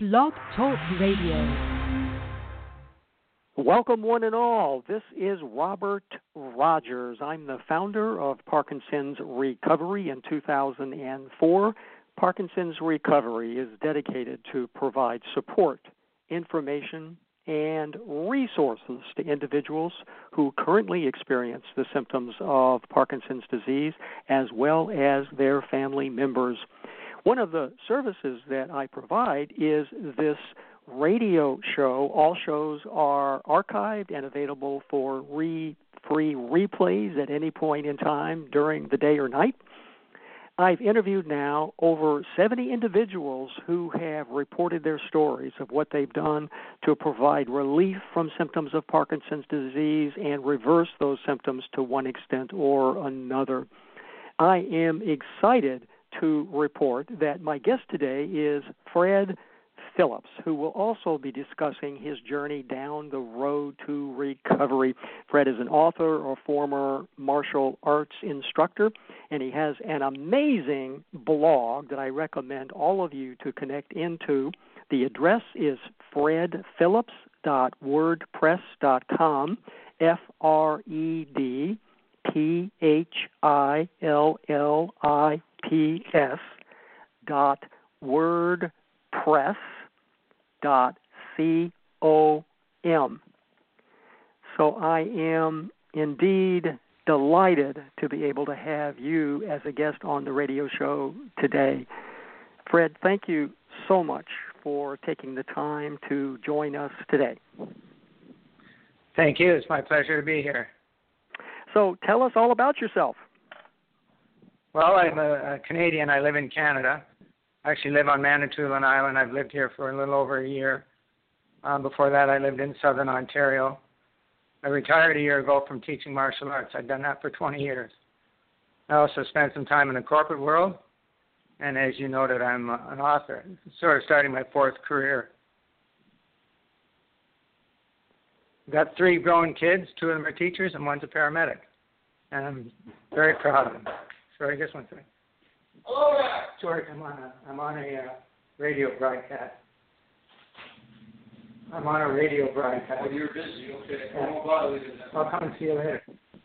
Blog Talk Radio. Welcome, one and all. This is Robert Rodgers. I'm the founder of Parkinson's Recovery in 2004. Parkinson's Recovery is dedicated to provide support, information, and resources to individuals who currently experience the symptoms of Parkinson's disease as well as their family members. One of the services that I provide is this radio show. All shows are archived and available for re, free replays at any point in time during the day or night. I've interviewed now over 70 individuals who have reported their stories of what they've done to provide relief from symptoms of Parkinson's disease and reverse those symptoms to one extent or another. I am excited to report that my guest today is Fred Phillips, who will also be discussing his journey down the road to recovery. Fred is an author, a former martial arts instructor, and he has an amazing blog that I recommend all of you to connect into. The address is fredphillips.wordpress.com, F R E D P H I L L I ps dot wordpress dot com. So I am indeed delighted to be able to have you as a guest on the radio show today. Fred, thank you so much for taking the time to join us today. Thank you. It's my pleasure to be here. So tell us all about yourself. Well, I'm a, a Canadian. I live in Canada. I actually live on Manitoulin Island. I've lived here for a little over a year. Um, before that, I lived in southern Ontario. I retired a year ago from teaching martial arts. I've done that for 20 years. I also spent some time in the corporate world, and as you noted, I'm an author, sort of starting my fourth career. Got three grown kids. Two of them are teachers, and one's a paramedic, and I'm very proud of them. Sorry, just one thing. Hello there. George, I'm on a I'm on a uh, radio broadcast. I'm on a radio broadcast. Oh, you're busy. Okay. I won't bother you then. I'll come and see you later.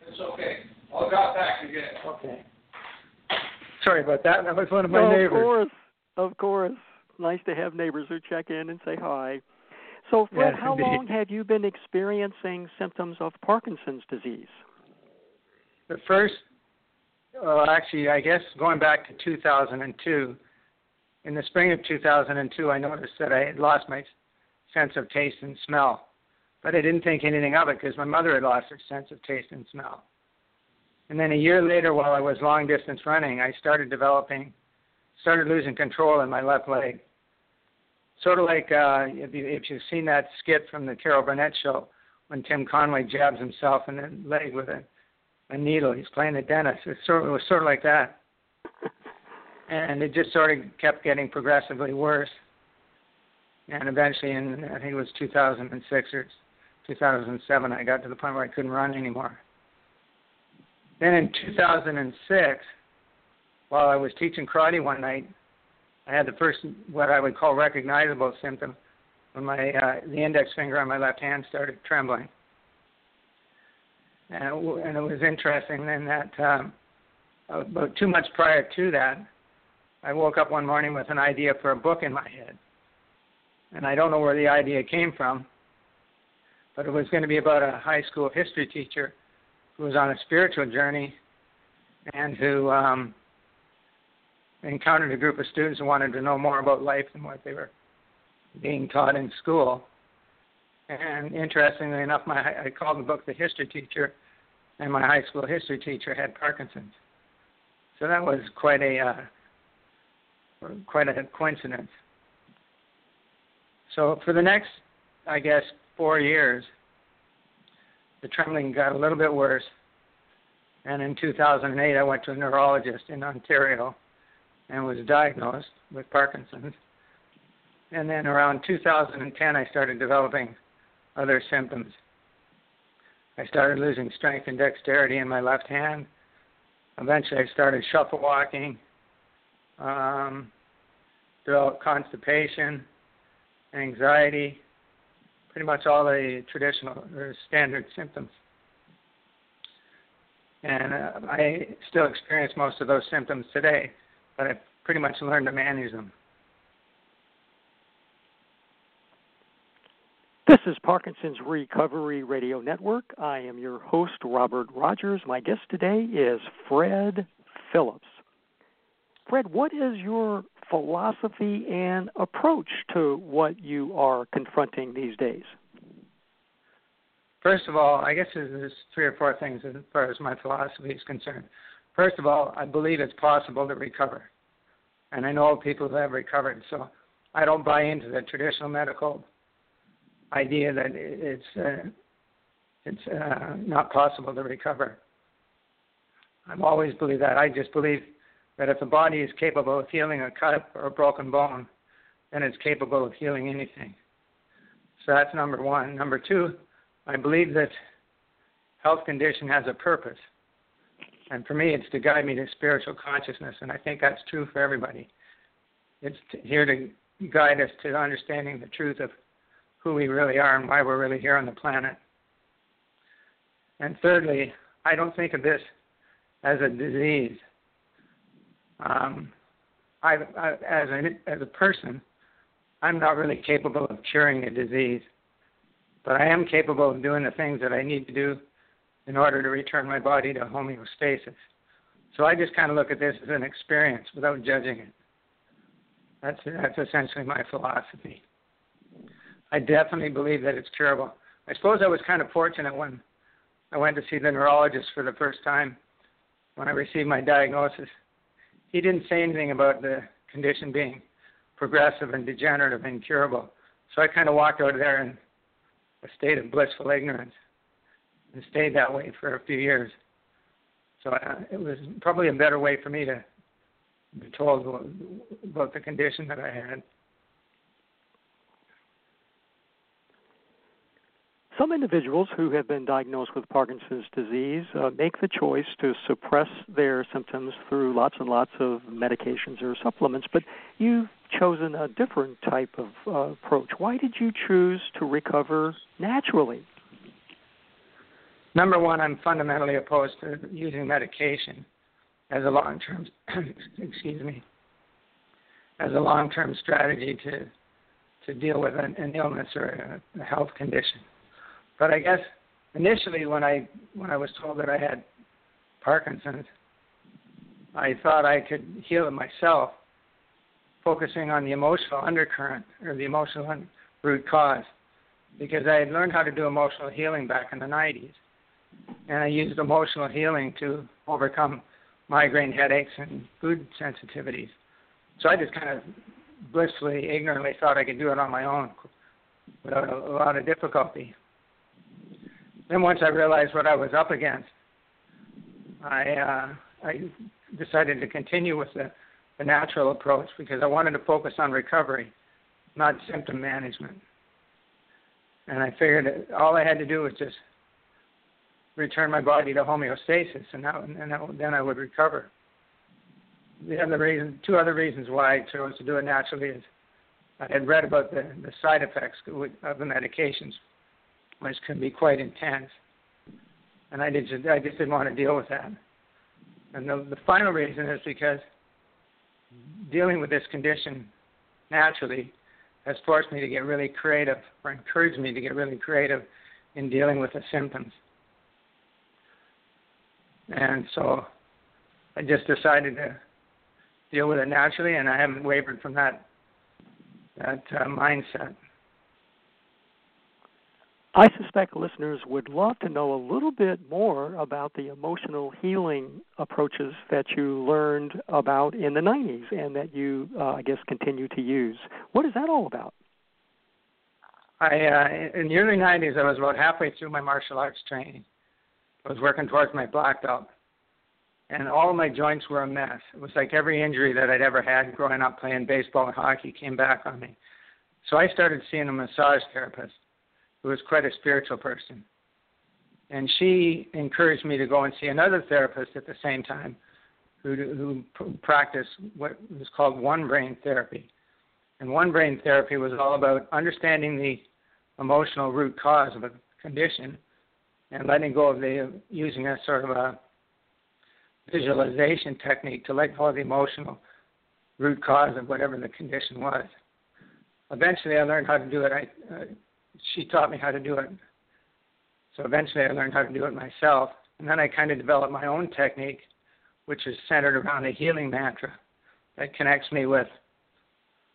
It's okay. I'll drop back again. Okay. Sorry about that. That was one of my oh, neighbors. Of course, of course. Nice to have neighbors who check in and say hi. So, Fred, yes, how indeed. long have you been experiencing symptoms of Parkinson's disease? The first well, actually, I guess going back to 2002, in the spring of 2002, I noticed that I had lost my sense of taste and smell. But I didn't think anything of it because my mother had lost her sense of taste and smell. And then a year later, while I was long distance running, I started developing, started losing control in my left leg. Sort of like uh, if, you, if you've seen that skit from the Carol Burnett show when Tim Conway jabs himself in the leg with a a needle. He's playing the dentist. It, sort it was sort of like that. And it just sort of kept getting progressively worse. And eventually, in I think it was 2006 or 2007, I got to the point where I couldn't run anymore. Then in 2006, while I was teaching karate one night, I had the first what I would call recognizable symptom when my uh, the index finger on my left hand started trembling and it, and it was interesting then that um, about two months prior to that, I woke up one morning with an idea for a book in my head, and I don't know where the idea came from, but it was going to be about a high school history teacher who was on a spiritual journey and who um, encountered a group of students who wanted to know more about life than what they were being taught in school. And interestingly enough, my I called the book "The History Teacher," and my high school history teacher had Parkinson's. So that was quite a uh, quite a coincidence. So for the next, I guess, four years, the trembling got a little bit worse. And in 2008, I went to a neurologist in Ontario and was diagnosed with Parkinson's. And then around 2010, I started developing other symptoms. I started losing strength and dexterity in my left hand. Eventually, I started shuffle walking, um, developed constipation, anxiety, pretty much all the traditional or standard symptoms. And uh, I still experience most of those symptoms today, but I've pretty much learned to manage them. This is Parkinson's Recovery Radio Network. I am your host, Robert Rodgers. My guest today is Fred Phillips. Fred, what is your philosophy and approach to what you are confronting these days? First of all, I guess there's three or four things as far as my philosophy is concerned. First of all, I believe it's possible to recover. And I know people who have recovered, so I don't buy into the traditional medical idea that it's uh, it's uh, not possible to recover. I've always believed that. I just believe that if the body is capable of healing a cut or a broken bone, then it's capable of healing anything. So that's number one. Number two, I believe that health condition has a purpose. And for me, it's to guide me to spiritual consciousness, and I think that's true for everybody. It's here to guide us to understanding the truth of who we really are and why we're really here on the planet. And thirdly, I don't think of this as a disease. Um, I, I, as a as a person, I'm not really capable of curing a disease, but I am capable of doing the things that I need to do in order to return my body to homeostasis. So I just kind of look at this as an experience without judging it. That's that's essentially my philosophy. I definitely believe that it's curable. I suppose I was kind of fortunate when I went to see the neurologist for the first time when I received my diagnosis he didn't say anything about the condition being progressive and degenerative and incurable. So I kind of walked out of there in a state of blissful ignorance and stayed that way for a few years. So uh, it was probably a better way for me to be told about the condition that I had. Some individuals who have been diagnosed with Parkinson's disease uh, make the choice to suppress their symptoms through lots and lots of medications or supplements, but you've chosen a different type of uh, approach. Why did you choose to recover naturally? Number one, I'm fundamentally opposed to using medication as a long-term, excuse me, as a long-term strategy to to deal with an, an illness or a, a health condition. But I guess initially when I when I was told that I had Parkinson's, I thought I could heal it myself, focusing on the emotional undercurrent or the emotional root cause, because I had learned how to do emotional healing back in the 90s, and I used emotional healing to overcome migraine headaches and food sensitivities. So I just kind of blissfully, ignorantly thought I could do it on my own without a, a lot of difficulty. Then once I realized what I was up against, I uh, I decided to continue with the, the natural approach because I wanted to focus on recovery, not symptom management. And I figured all I had to do was just return my body to homeostasis, and, that, and that, then I would recover. The other reason, two other reasons why I chose to do it naturally is I had read about the, the side effects of the medications which can be quite intense. And I just, I just didn't want to deal with that. And the, the final reason is because dealing with this condition naturally has forced me to get really creative, or encouraged me to get really creative in dealing with the symptoms. And so I just decided to deal with it naturally, and I haven't wavered from that that uh, mindset. I suspect listeners would love to know a little bit more about the emotional healing approaches that you learned about in the 90s and that you, uh, I guess, continue to use. What is that all about? I, uh, in the early 90s, I was about halfway through my martial arts training. I was working towards my black belt, and all my joints were a mess. It was like every injury that I'd ever had growing up playing baseball and hockey came back on me. So I started seeing a massage therapist who was quite a spiritual person. And she encouraged me to go and see another therapist at the same time who, who practiced what was called one brain therapy. And one brain therapy was all about understanding the emotional root cause of a condition and letting go of the using a sort of a visualization technique to let go of the emotional root cause of whatever the condition was. Eventually, I learned how to do it. I, uh, she taught me how to do it. So eventually, I learned how to do it myself. And then I kind of developed my own technique, which is centered around a healing mantra that connects me with,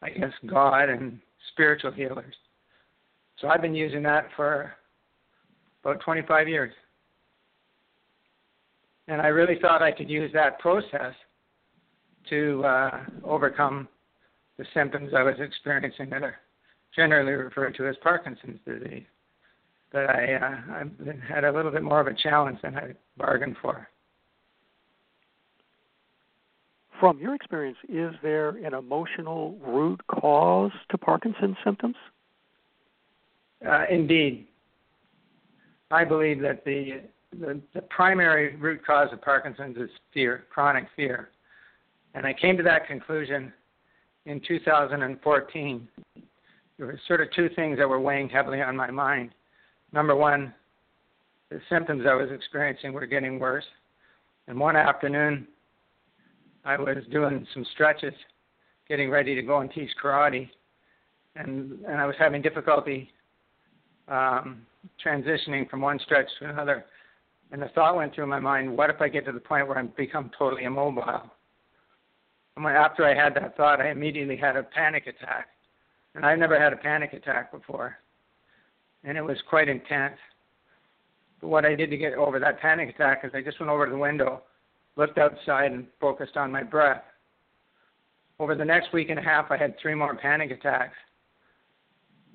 I guess, God and spiritual healers. So I've been using that for about 25 years. And I really thought I could use that process to uh, overcome the symptoms I was experiencing that are generally referred to as Parkinson's disease. But I, uh, I had a little bit more of a challenge than I bargained for. From your experience, is there an emotional root cause to Parkinson's symptoms? Uh, indeed. I believe that the, the, the primary root cause of Parkinson's is fear, chronic fear. And I came to that conclusion in 2014. There were sort of two things that were weighing heavily on my mind. Number one, the symptoms I was experiencing were getting worse. And one afternoon, I was doing some stretches, getting ready to go and teach karate, and and I was having difficulty um, transitioning from one stretch to another. And the thought went through my mind: What if I get to the point where I become totally immobile? And when, after I had that thought, I immediately had a panic attack, and I've never had a panic attack before, and it was quite intense. But what I did to get over that panic attack is I just went over to the window, looked outside, and focused on my breath. Over the next week and a half, I had three more panic attacks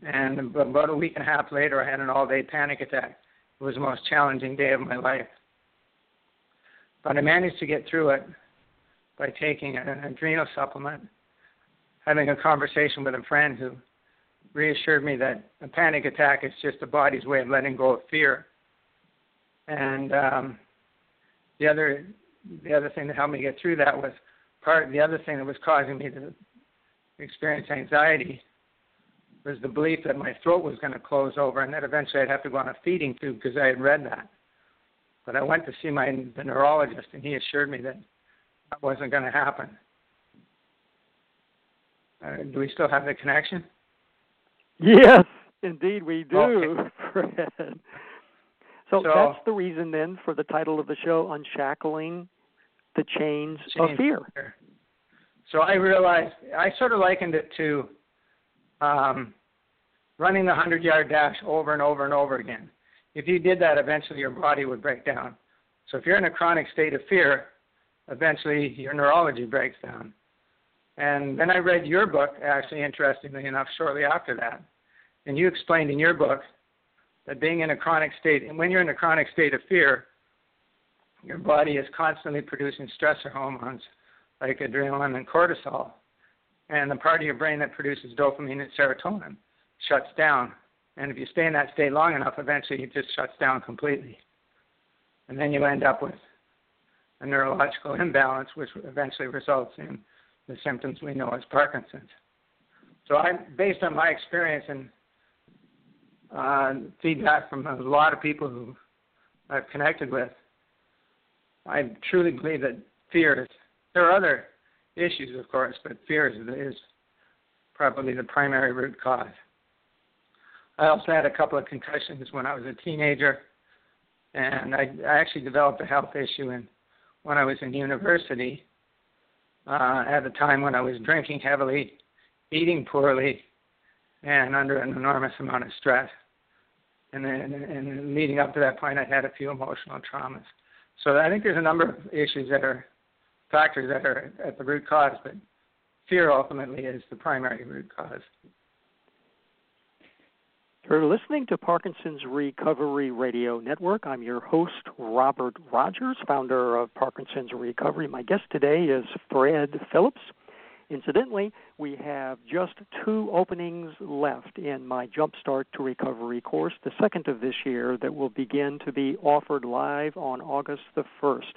and about a week and a half later, I had an all day panic attack. It was the most challenging day of my life. But I managed to get through it by taking an adrenal supplement, having a conversation with a friend who reassured me that a panic attack is just the body's way of letting go of fear. And um, the other the other thing that helped me get through that was part the other thing that was causing me to experience anxiety was the belief that my throat was going to close over and that eventually I'd have to go on a feeding tube because I had read that. But I went to see my the neurologist and he assured me that that wasn't going to happen. Uh, do we still have the connection? Yes, indeed we do, okay. Fred. So, So- that's the reason then for the title of the show, Unshackling the Chains, of Chains Fear. So I realized I sort of likened it to um, running the 100 yard dash over and over and over again. If you did that, eventually your body would break down. So if you're in a chronic state of fear, eventually your neurology breaks down. And then I read your book, actually, interestingly enough, shortly after that. And you explained in your book that being in a chronic state, and when you're in a chronic state of fear, your body is constantly producing stressor hormones like adrenaline and cortisol and the part of your brain that produces dopamine and serotonin shuts down. And if you stay in that state long enough, eventually it just shuts down completely. And then you end up with a neurological imbalance, which eventually results in the symptoms we know as Parkinson's. So I, based on my experience and uh, feedback from a lot of people who I've connected with, I truly believe that fear is. There are other issues, of course, but fear is, is probably the primary root cause. I also had a couple of concussions when I was a teenager, and I, I actually developed a health issue in, when I was in university uh, at a time when I was drinking heavily, eating poorly, and under an enormous amount of stress. And then, and leading up to that point, I had a few emotional traumas. So I think there's a number of issues that are factors that are at the root cause, but fear ultimately is the primary root cause. You're listening to Parkinson's Recovery Radio Network. I'm your host, Robert Rodgers, founder of Parkinson's Recovery. My guest today is Fred Phillips. Incidentally, we have just two openings left in my Jumpstart to Recovery course, the second of this year, that will begin to be offered live on August the 1st.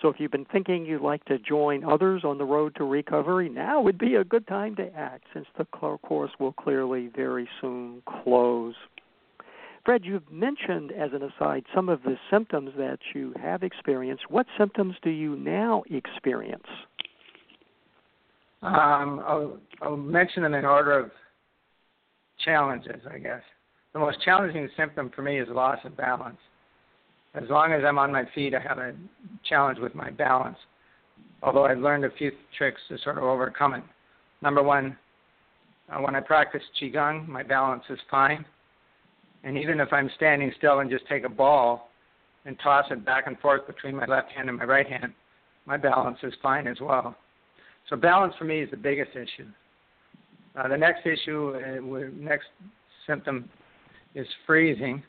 So if you've been thinking you'd like to join others on the road to recovery, now would be a good time to act since the course will clearly very soon close. Fred, you've mentioned as an aside some of the symptoms that you have experienced. What symptoms do you now experience? Um, I'll, I'll mention them in order of challenges, I guess. The most challenging symptom for me is loss of balance. As long as I'm on my feet, I have a challenge with my balance. Although I've learned a few tricks to sort of overcome it. Number one, uh, when I practice Qigong, my balance is fine. And even if I'm standing still and just take a ball and toss it back and forth between my left hand and my right hand, my balance is fine as well. So balance for me is the biggest issue. Uh, the next issue, uh, next symptom is freezing.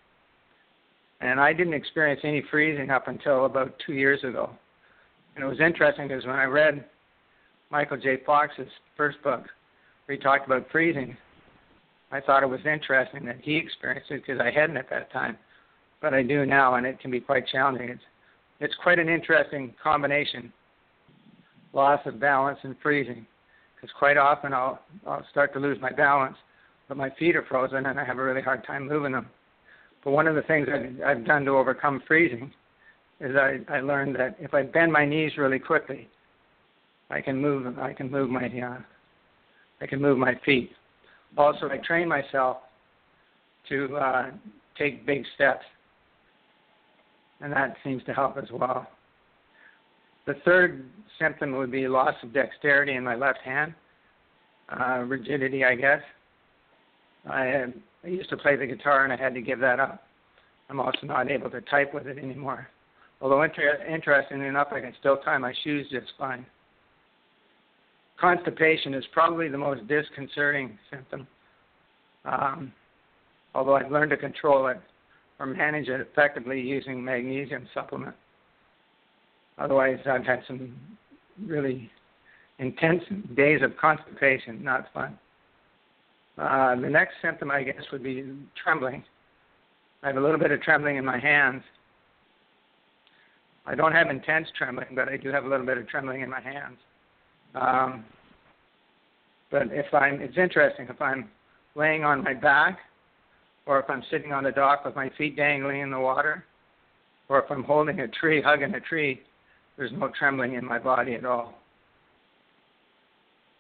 And I didn't experience any freezing up until about two years ago. And it was interesting because when I read Michael J. Fox's first book, where he talked about freezing, I thought it was interesting that he experienced it because I hadn't at that time, but I do now, and it can be quite challenging. It's it's quite an interesting combination, loss of balance and freezing, because quite often I'll I'll start to lose my balance, but my feet are frozen and I have a really hard time moving them. But one of the things I've, I've done to overcome freezing is I, I learned that if I bend my knees really quickly, I can move I can move my uh, I can move my feet. Also, I train myself to uh, take big steps, and that seems to help as well. The third symptom would be loss of dexterity in my left hand, uh, rigidity, I guess. I, I used to play the guitar and I had to give that up. I'm also not able to type with it anymore. Although inter- interestingly enough, I can still tie my shoes just fine. Constipation is probably the most disconcerting symptom. Um, although I've learned to control it or manage it effectively using magnesium supplement. Otherwise, I've had some really intense days of constipation, not fun. Uh, the next symptom, I guess, would be trembling. I have a little bit of trembling in my hands. I don't have intense trembling, but I do have a little bit of trembling in my hands. Um, but if I'm, it's interesting if I'm laying on my back, or if I'm sitting on the dock with my feet dangling in the water, or if I'm holding a tree, hugging a tree, there's no trembling in my body at all.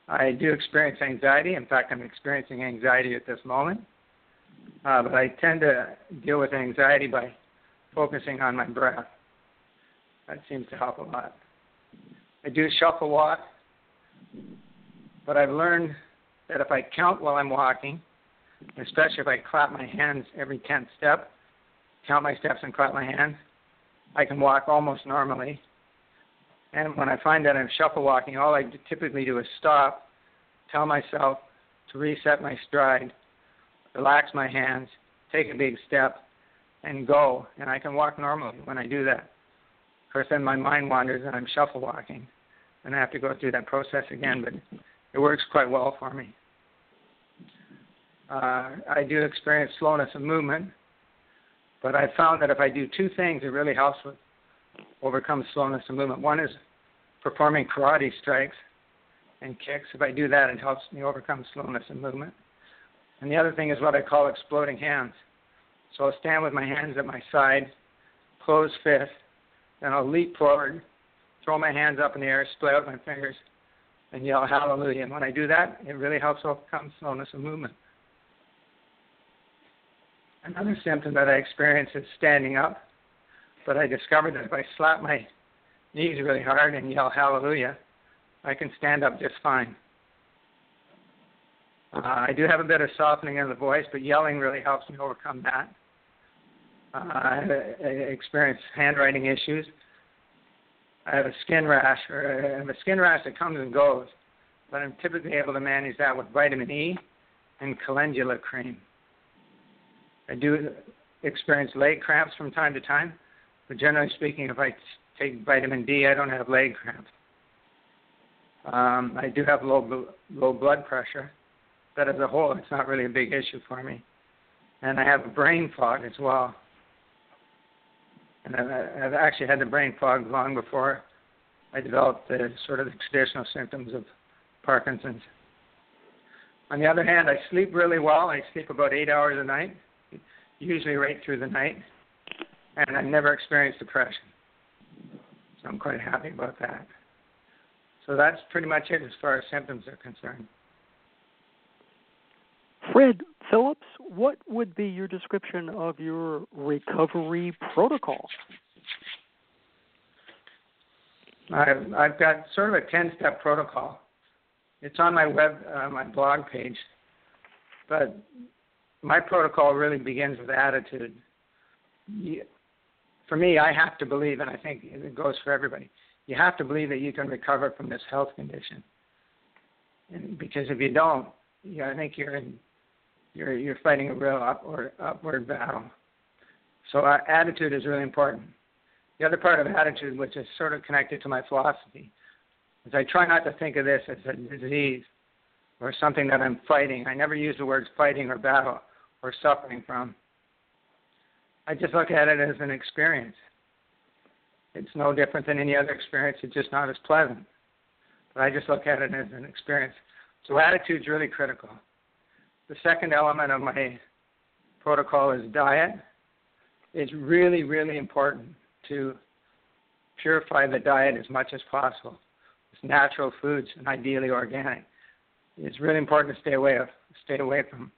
I do experience anxiety. In fact, I'm experiencing anxiety at this moment. Uh, but I tend to deal with anxiety by focusing on my breath. That seems to help a lot. I do shuffle walk, but I've learned that if I count while I'm walking, especially if I clap my hands every 10th step, count my steps and clap my hands, I can walk almost normally. And when I find that I'm shuffle walking, all I typically do is stop, tell myself to reset my stride, relax my hands, take a big step, and go. And I can walk normally when I do that. Of course, then my mind wanders and I'm shuffle walking, and I have to go through that process again. But it works quite well for me. Uh, I do experience slowness of movement, but I found that if I do two things, it really helps with overcome slowness of movement. One is performing karate strikes and kicks. If I do that, it helps me overcome slowness of movement. And the other thing is what I call exploding hands. So I'll stand with my hands at my side, close fist, then I'll leap forward, throw my hands up in the air, split out my fingers, and yell hallelujah. And when I do that, it really helps overcome slowness of movement. Another symptom that I experience is standing up, but I discovered that if I slap my knees really hard and yell hallelujah, I can stand up just fine. Uh, I do have a bit of softening in the voice, but yelling really helps me overcome that. Uh, I, I experience handwriting issues. I have a skin rash, or I have a skin rash that comes and goes, but I'm typically able to manage that with vitamin E and calendula cream. I do experience leg cramps from time to time, but generally speaking, if I take vitamin D, I don't have leg cramps. Um, I do have low low blood pressure, but as a whole, it's not really a big issue for me. And I have a brain fog as well. And I've, I've actually had the brain fog long before I developed the sort of the traditional symptoms of Parkinson's. On the other hand, I sleep really well. I sleep about eight hours a night, usually right through the night, and I've never experienced depression. So I'm quite happy about that. So that's pretty much it as far as symptoms are concerned. Fred Phillips, what would be your description of your recovery protocol? I've, I've got sort of a 10 step protocol. It's on my web, uh, my blog page. But my protocol really begins with attitude. For me, I have to believe, and I think it goes for everybody, you have to believe that you can recover from this health condition. And because if you don't, yeah, I think you're in, you're you're fighting a real upward upward battle. So uh, attitude is really important. The other part of attitude, which is sort of connected to my philosophy, is I try not to think of this as a disease or something that I'm fighting. I never use the words fighting or battle or suffering from. I just look at it as an experience. It's no different than any other experience, it's just not as pleasant. But I just look at it as an experience. So attitude's really critical. The second element of my protocol is diet. It's really, really important to purify the diet as much as possible. It's natural foods and ideally organic. It's really important to stay away of, stay away from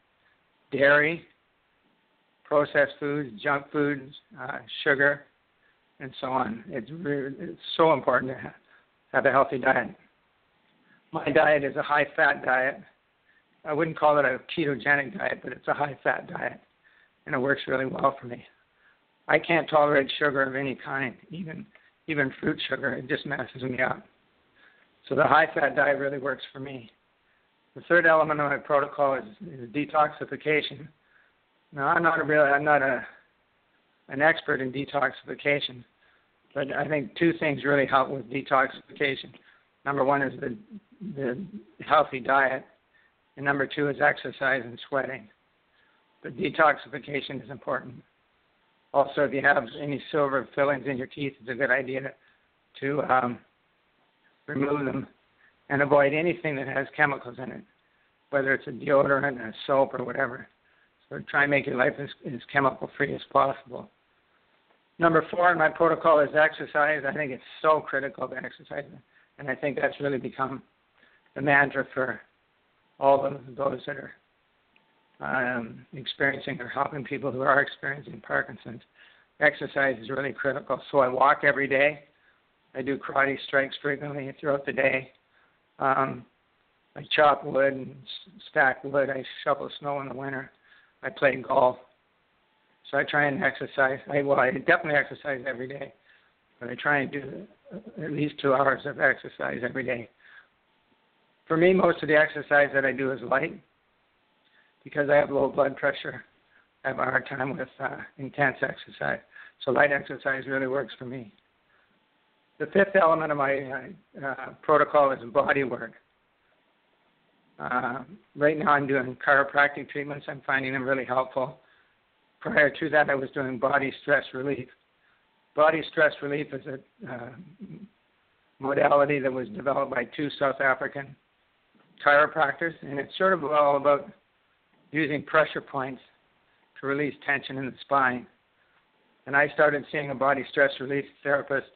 dairy, processed foods, junk foods, uh, sugar, and so on. It's really, it's so important to have, a healthy diet. My diet is a high fat diet. I wouldn't call it a ketogenic diet, but it's a high fat diet, and it works really well for me. I can't tolerate sugar of any kind, even even fruit sugar. It just messes me up. So the high fat diet really works for me. The third element of my protocol is, is detoxification. Now I'm not a really I'm not a an expert in detoxification, but I think two things really help with detoxification. Number one is the the healthy diet, and number two is exercise and sweating. But detoxification is important. Also, if you have any silver fillings in your teeth, it's a good idea to um, remove them and avoid anything that has chemicals in it, whether it's a deodorant, a soap, or whatever. So try and make your life as, as chemical free as possible. Number four in my protocol is exercise. I think it's so critical to exercise, and I think that's really become the mantra for all of those that are um, experiencing or helping people who are experiencing Parkinson's. Exercise is really critical. So I walk every day. I do karate strikes frequently throughout the day. Um, I chop wood and stack wood. I shovel snow in the winter. I play golf. So I try and exercise. I well, I definitely exercise every day, but I try and do at least two hours of exercise every day. For me, most of the exercise that I do is light because I have low blood pressure, I have a hard time with uh, intense exercise. So light exercise really works for me. The fifth element of my uh, uh, protocol is body work. Uh, right now, I'm doing chiropractic treatments. I'm finding them really helpful. Prior to that, I was doing body stress relief. Body stress relief is a uh, modality that was developed by two South African chiropractors, and it's sort of all about using pressure points to release tension in the spine. And I started seeing a body stress relief therapist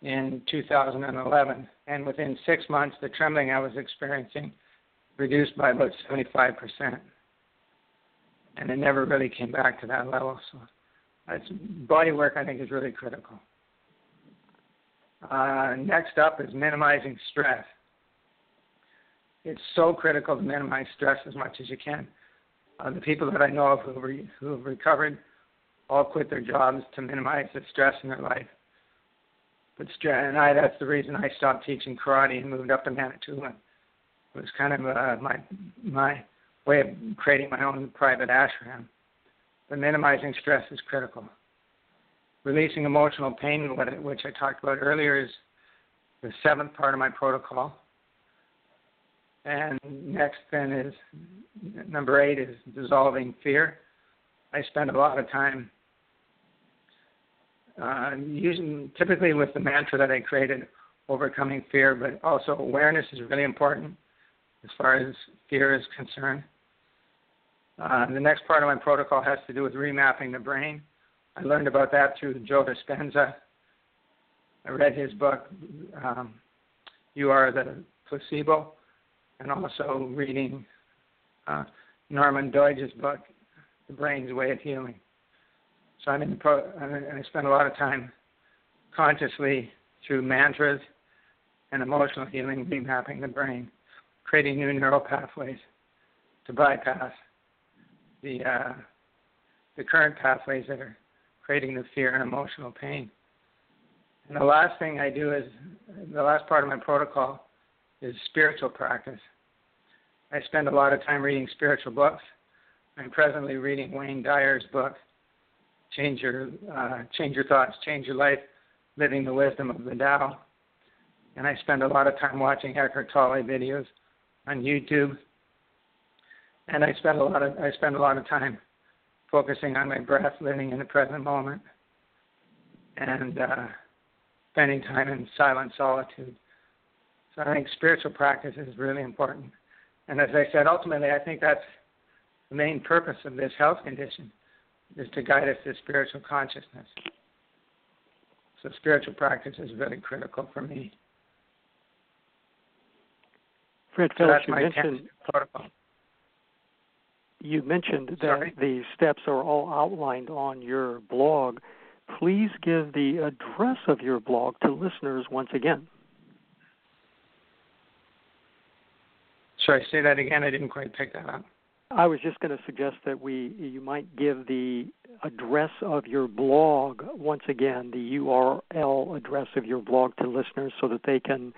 in 2011. And within six months, the trembling I was experiencing reduced by about 75%. And it never really came back to that level. So that's, body work, I think, is really critical. Uh, next up is minimizing stress. It's so critical to minimize stress as much as you can. Uh, the people that I know of who, re- who have recovered all quit their jobs to minimize the stress in their life. But stress, and I, that's the reason I stopped teaching karate and moved up to Manitoulin. It was kind of uh, my my way of creating my own private ashram. But minimizing stress is critical. Releasing emotional pain, which I talked about earlier, is the seventh part of my protocol. And next then is number eight is dissolving fear. I spend a lot of time uh, using typically with the mantra that I created, overcoming fear, but also awareness is really important as far as fear is concerned. Uh, the next part of my protocol has to do with remapping the brain. I learned about that through Joe Dispenza. I read his book, um, You Are the Placebo, and also reading uh, Norman Doidge's book, The Brain's Way of Healing. So I'm in the pro, I spend a lot of time consciously through mantras and emotional healing, remapping the brain, creating new neural pathways to bypass the uh, the current pathways that are creating the fear and emotional pain. And the last thing I do is the last part of my protocol is spiritual practice. I spend a lot of time reading spiritual books. I'm presently reading Wayne Dyer's book, Change Your uh, Change Your Thoughts, Change Your Life, Living the Wisdom of the Tao. And I spend a lot of time watching Eckhart Tolle videos on YouTube and I spend a lot of I spend a lot of time focusing on my breath, living in the present moment, and uh, spending time in silent solitude. So I think spiritual practice is really important. And as I said, ultimately, I think that's the main purpose of this health condition is to guide us to spiritual consciousness. So spiritual practice is really critical for me. Fred so Phillips, you mentioned protocol you mentioned that Sorry? the steps are all outlined on your blog. Please give the address of your blog to listeners once again. I say that again? I didn't quite pick that up. I was just going to suggest that we you might give the address of your blog once again, the URL address of your blog to listeners so that they can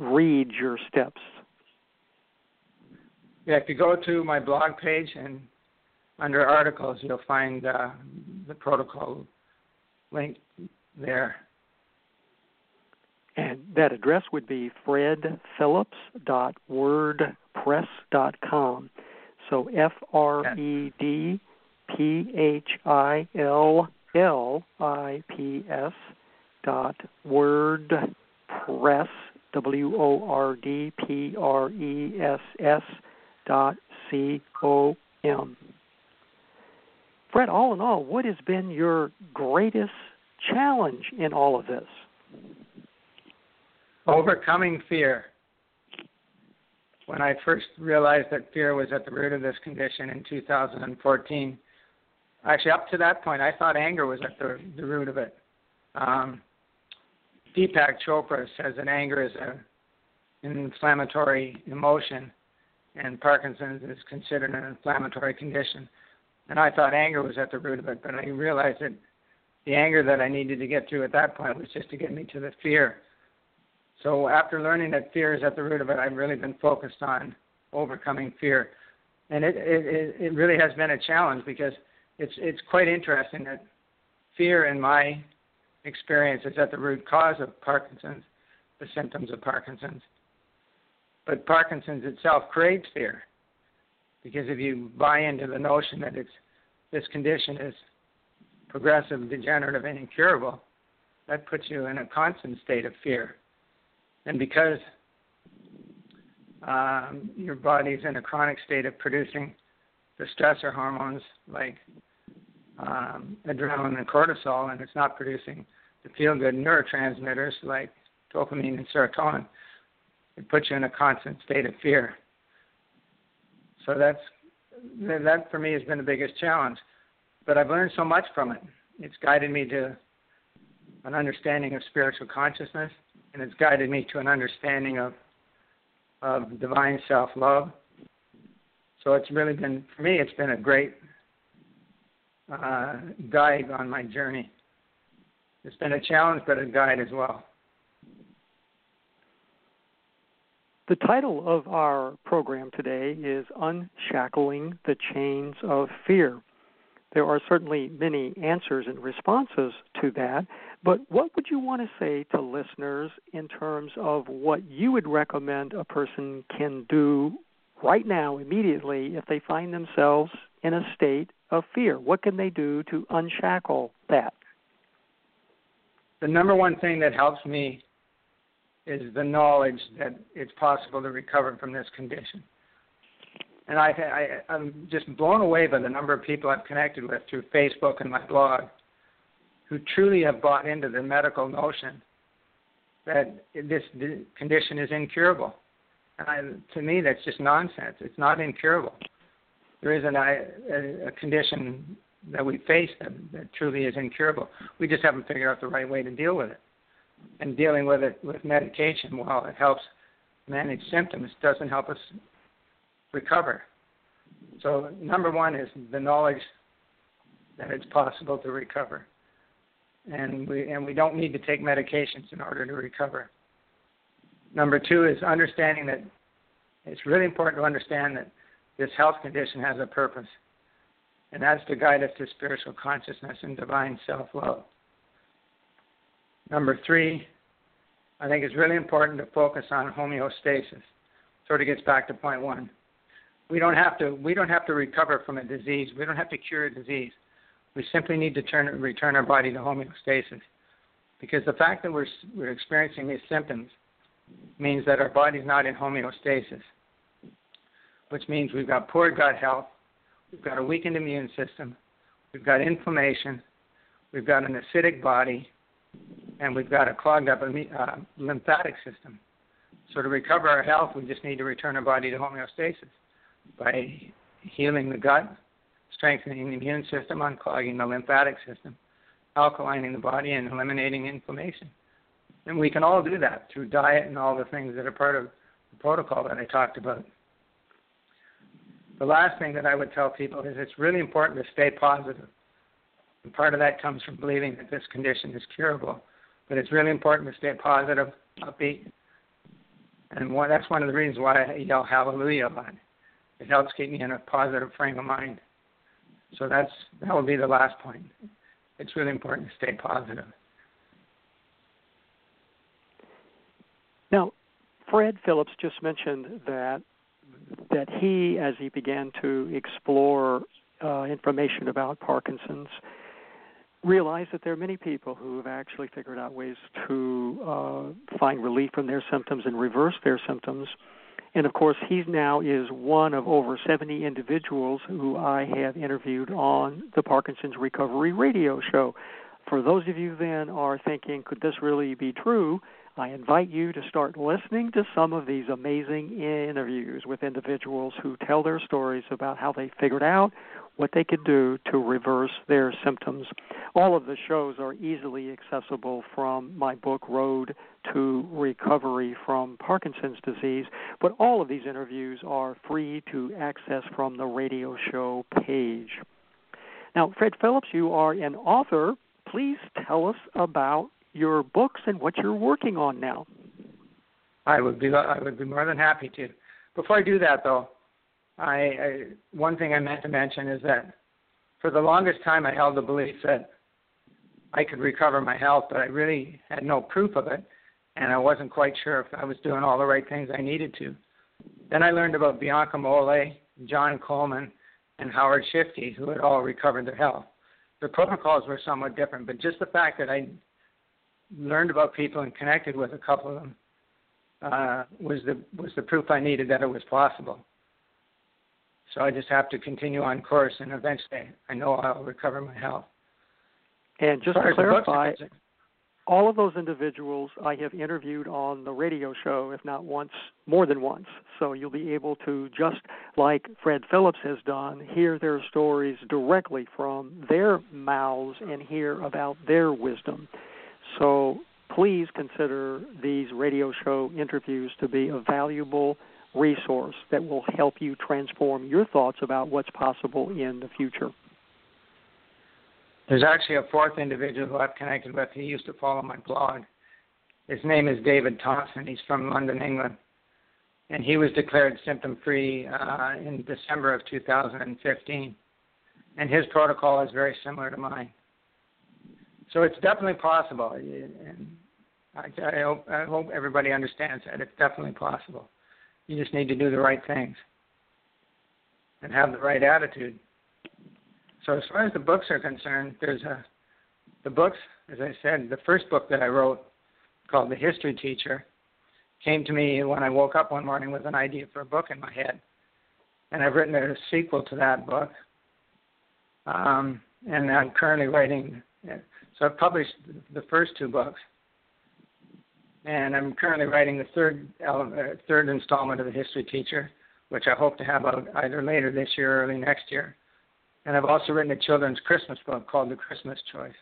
read your steps. Yeah, if you go to my blog page and under articles, you'll find uh, the protocol link there. And that address would be fredphillips.wordpress.com. So F R E D P H I L L I P S dot wordpress W O R D P R E S S dot C O M. Fred, all in all, what has been your greatest challenge in all of this? Overcoming fear. When I first realized that fear was at the root of this condition in 2014, actually up to that point, I thought anger was at the, the root of it. Um, Deepak Chopra says that anger is an inflammatory emotion and Parkinson's is considered an inflammatory condition. And I thought anger was at the root of it, but I realized that the anger that I needed to get through at that point was just to get me to the fear. So after learning that fear is at the root of it, I've really been focused on overcoming fear, and it it it really has been a challenge because it's it's quite interesting that fear in my experience is at the root cause of Parkinson's, the symptoms of Parkinson's. But Parkinson's itself creates fear. Because if you buy into the notion that it's this condition is progressive, degenerative, and incurable, that puts you in a constant state of fear. And because um, your body's in a chronic state of producing the stressor hormones like um, adrenaline and cortisol, and it's not producing the feel good neurotransmitters like dopamine and serotonin, it puts you in a constant state of fear. So that's that for me has been the biggest challenge. But I've learned so much from it. It's guided me to an understanding of spiritual consciousness, and it's guided me to an understanding of of divine self love. So it's really been for me. It's been a great uh, guide on my journey. It's been a challenge, but a guide as well. The title of our program today is Unshackling the Chains of Fear. There are certainly many answers and responses to that, but what would you want to say to listeners in terms of what you would recommend a person can do right now, immediately, if they find themselves in a state of fear? What can they do to unshackle that? The number one thing that helps me is the knowledge that it's possible to recover from this condition. And I, I, I'm just blown away by the number of people I've connected with through Facebook and my blog who truly have bought into the medical notion that this condition is incurable. And I, to me, that's just nonsense. It's not incurable. There isn't a, a, a condition that we face that, that truly is incurable. We just haven't figured out the right way to deal with it. And dealing with it with medication, while it helps manage symptoms, doesn't help us recover. So, number one is the knowledge that it's possible to recover and we and we don't need to take medications in order to recover. Number two is understanding that it's really important to understand that this health condition has a purpose, and that's to guide us to spiritual consciousness and divine self-love. Number three, I think it's really important to focus on homeostasis. Sort of gets back to point one. We don't have to we don't have to recover from a disease. We don't have to cure a disease. We simply need to turn, return our body to homeostasis. Because the fact that we're, we're experiencing these symptoms means that our body's not in homeostasis, which means we've got poor gut health, we've got a weakened immune system, we've got inflammation, we've got an acidic body, and we've got a clogged up uh, lymphatic system. So to recover our health, we just need to return our body to homeostasis by healing the gut, strengthening the immune system, unclogging the lymphatic system, alkalining the body, and eliminating inflammation. And we can all do that through diet and all the things that are part of the protocol that I talked about. The last thing that I would tell people is it's really important to stay positive. And part of that comes from believing that this condition is curable. But it's really important to stay positive, upbeat. And one, that's one of the reasons why I yell hallelujah a lot. It helps keep me in a positive frame of mind. So that's that would be the last point. It's really important to stay positive. Now, Fred Phillips just mentioned that that he, as he began to explore uh, information about Parkinson's, realized that there are many people who have actually figured out ways to uh, find relief from their symptoms and reverse their symptoms and of course, he now is one of over 70 individuals who I have interviewed on the Parkinson's Recovery Radio Show. For those of you then are thinking, could this really be true? I invite you to start listening to some of these amazing interviews with individuals who tell their stories about how they figured out what they could do to reverse their symptoms. All of the shows are easily accessible from my book, Road to Recovery from Parkinson's Disease, but all of these interviews are free to access from the radio show page. Now, Fred Phillips, you are an author. Please tell us about your books and what you're working on now. I would be I would be more than happy to. Before I do that, though, I, I one thing I meant to mention is that for the longest time I held the belief that I could recover my health, but I really had no proof of it, and I wasn't quite sure if I was doing all the right things I needed to. Then I learned about Bianca Molle, John Coleman, and Howard Shifke, who had all recovered their health. The protocols were somewhat different, but just the fact that I learned about people and connected with a couple of them uh, was the was the proof I needed that it was possible. So I just have to continue on course, and eventually, I know I'll recover my health. And just to clarify, all of those individuals I have interviewed on the radio show, if not once, more than once. So you'll be able to, just like Fred Phillips has done, hear their stories directly from their mouths and hear about their wisdom. So please consider these radio show interviews to be a valuable resource that will help you transform your thoughts about what's possible in the future. There's actually a fourth individual who I've connected with. He used to follow my blog. His name is David Thompson. He's from London, England. And he was declared symptom free uh, in December of 2015. And his protocol is very similar to mine. So it's definitely possible, and I, I hope I hope everybody understands that it's definitely possible. You just need to do the right things and have the right attitude. So as far as the books are concerned, there's a the books, as I said, the first book that I wrote called The History Teacher came to me when I woke up one morning with an idea for a book in my head, and I've written a sequel to that book. Um, and I'm currently writing. It. So I've published the first two books, and I'm currently writing the third uh, third installment of the History Teacher, which I hope to have out either later this year or early next year. And I've also written a children's Christmas book called The Christmas Choice,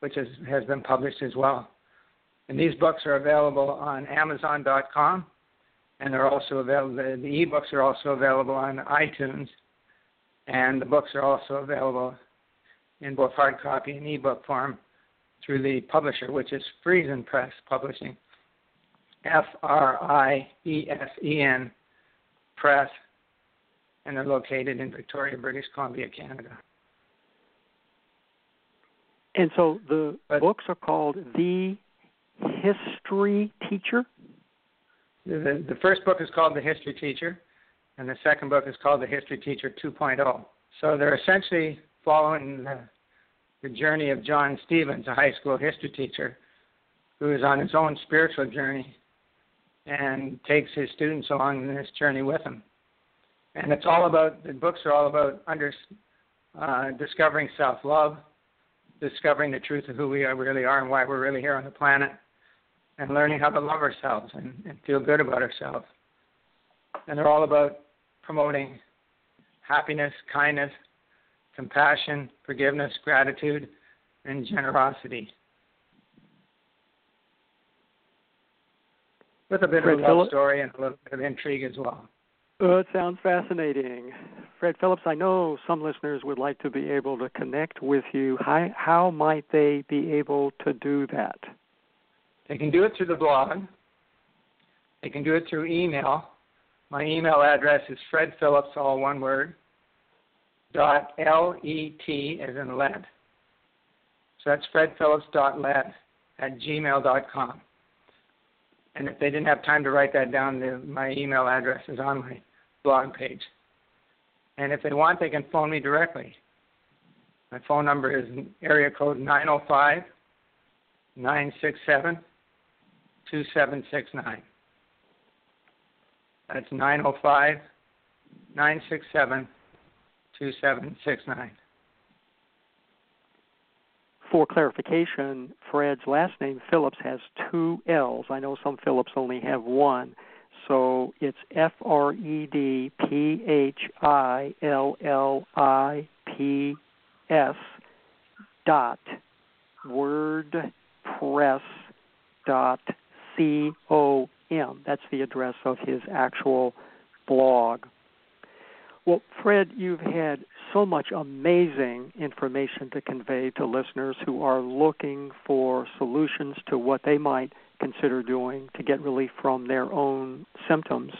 which is, has been published as well. And these books are available on Amazon.com, and they're also available. The, the ebooks are also available on iTunes, and the books are also available in both hard copy and ebook form through the publisher, which is Friesen Press Publishing. F R I E S E N Press, and they're located in Victoria, British Columbia, Canada. And so the But- books are called The History Teacher. The, the first book is called The History Teacher, and the second book is called The History Teacher 2.0. So they're essentially following the, the journey of John Stevens, a high school history teacher, who is on his own spiritual journey and takes his students along this journey with him. And it's all about the books are all about under, uh, discovering self-love, discovering the truth of who we are, really are and why we're really here on the planet, and learning how to love ourselves and, and feel good about ourselves. And they're all about promoting happiness, kindness, compassion, forgiveness, gratitude, and generosity. With a bit Fred of a love story and a little bit of intrigue as well. Oh, it sounds fascinating. Fred Phillips, I know some listeners would like to be able to connect with you. How, how might they be able to do that? They can do it through the blog. They can do it through email. My email address is Fred Phillips, all one word, dot L E T as in lead. So that's fredphillips.let at gmail.com. And if they didn't have time to write that down, the, my email address is on my blog page. And if they want, they can phone me directly. My phone number is area code 905 967 2769. That's 905 967 2769. For clarification, Fred's last name, Phillips, has two L's. I know some Phillips only have one. So it's F R E D P H I L L I P S dot wordpress dot C O M. That's the address of his actual blog. Well, Fred, you've had so much amazing information to convey to listeners who are looking for solutions to what they might consider doing to get relief from their own symptoms.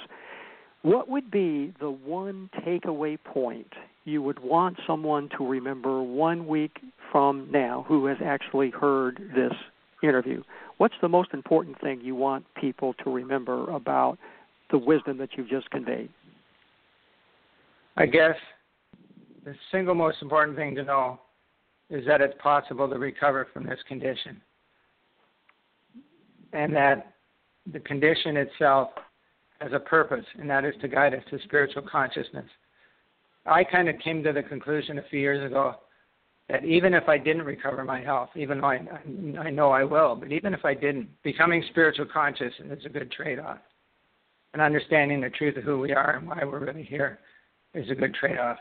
What would be the one takeaway point you would want someone to remember one week from now who has actually heard this interview? What's the most important thing you want people to remember about the wisdom that you've just conveyed? I guess the single most important thing to know is that it's possible to recover from this condition. And that the condition itself has a purpose, and that is to guide us to spiritual consciousness. I kind of came to the conclusion a few years ago that even if I didn't recover my health, even though I, I know I will, but even if I didn't, becoming spiritual conscious is a good trade off. And understanding the truth of who we are and why we're really here is a good trade off.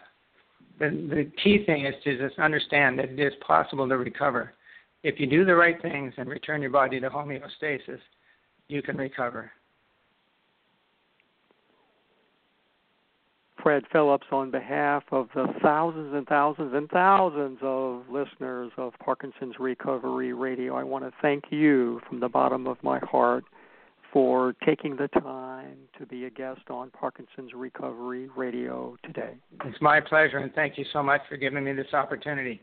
The, the key thing is to just understand that it is possible to recover. If you do the right things and return your body to homeostasis, you can recover. Fred Phillips, on behalf of the thousands and thousands and thousands of listeners of Parkinson's Recovery Radio, I want to thank you from the bottom of my heart for taking the time to be a guest on Parkinson's Recovery Radio today. It's my pleasure, and thank you so much for giving me this opportunity.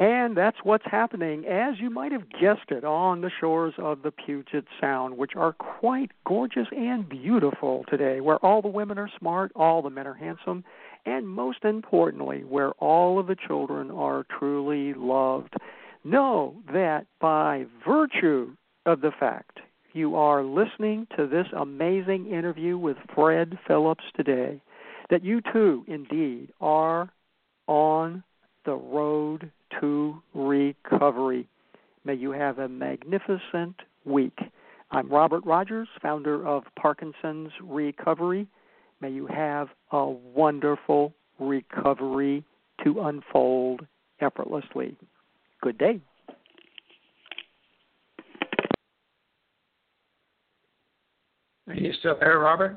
And that's what's happening, as you might have guessed it, on the shores of the Puget Sound, which are quite gorgeous and beautiful today, where all the women are smart, all the men are handsome, and most importantly, where all of the children are truly loved. Know that by virtue of the fact you are listening to this amazing interview with Fred Phillips today, that you too, indeed, are on the road to recovery. May you have a magnificent week. I'm Robert Rodgers, founder of Parkinson's Recovery. May you have a wonderful recovery to unfold effortlessly. Good day. Are you still there, Robert?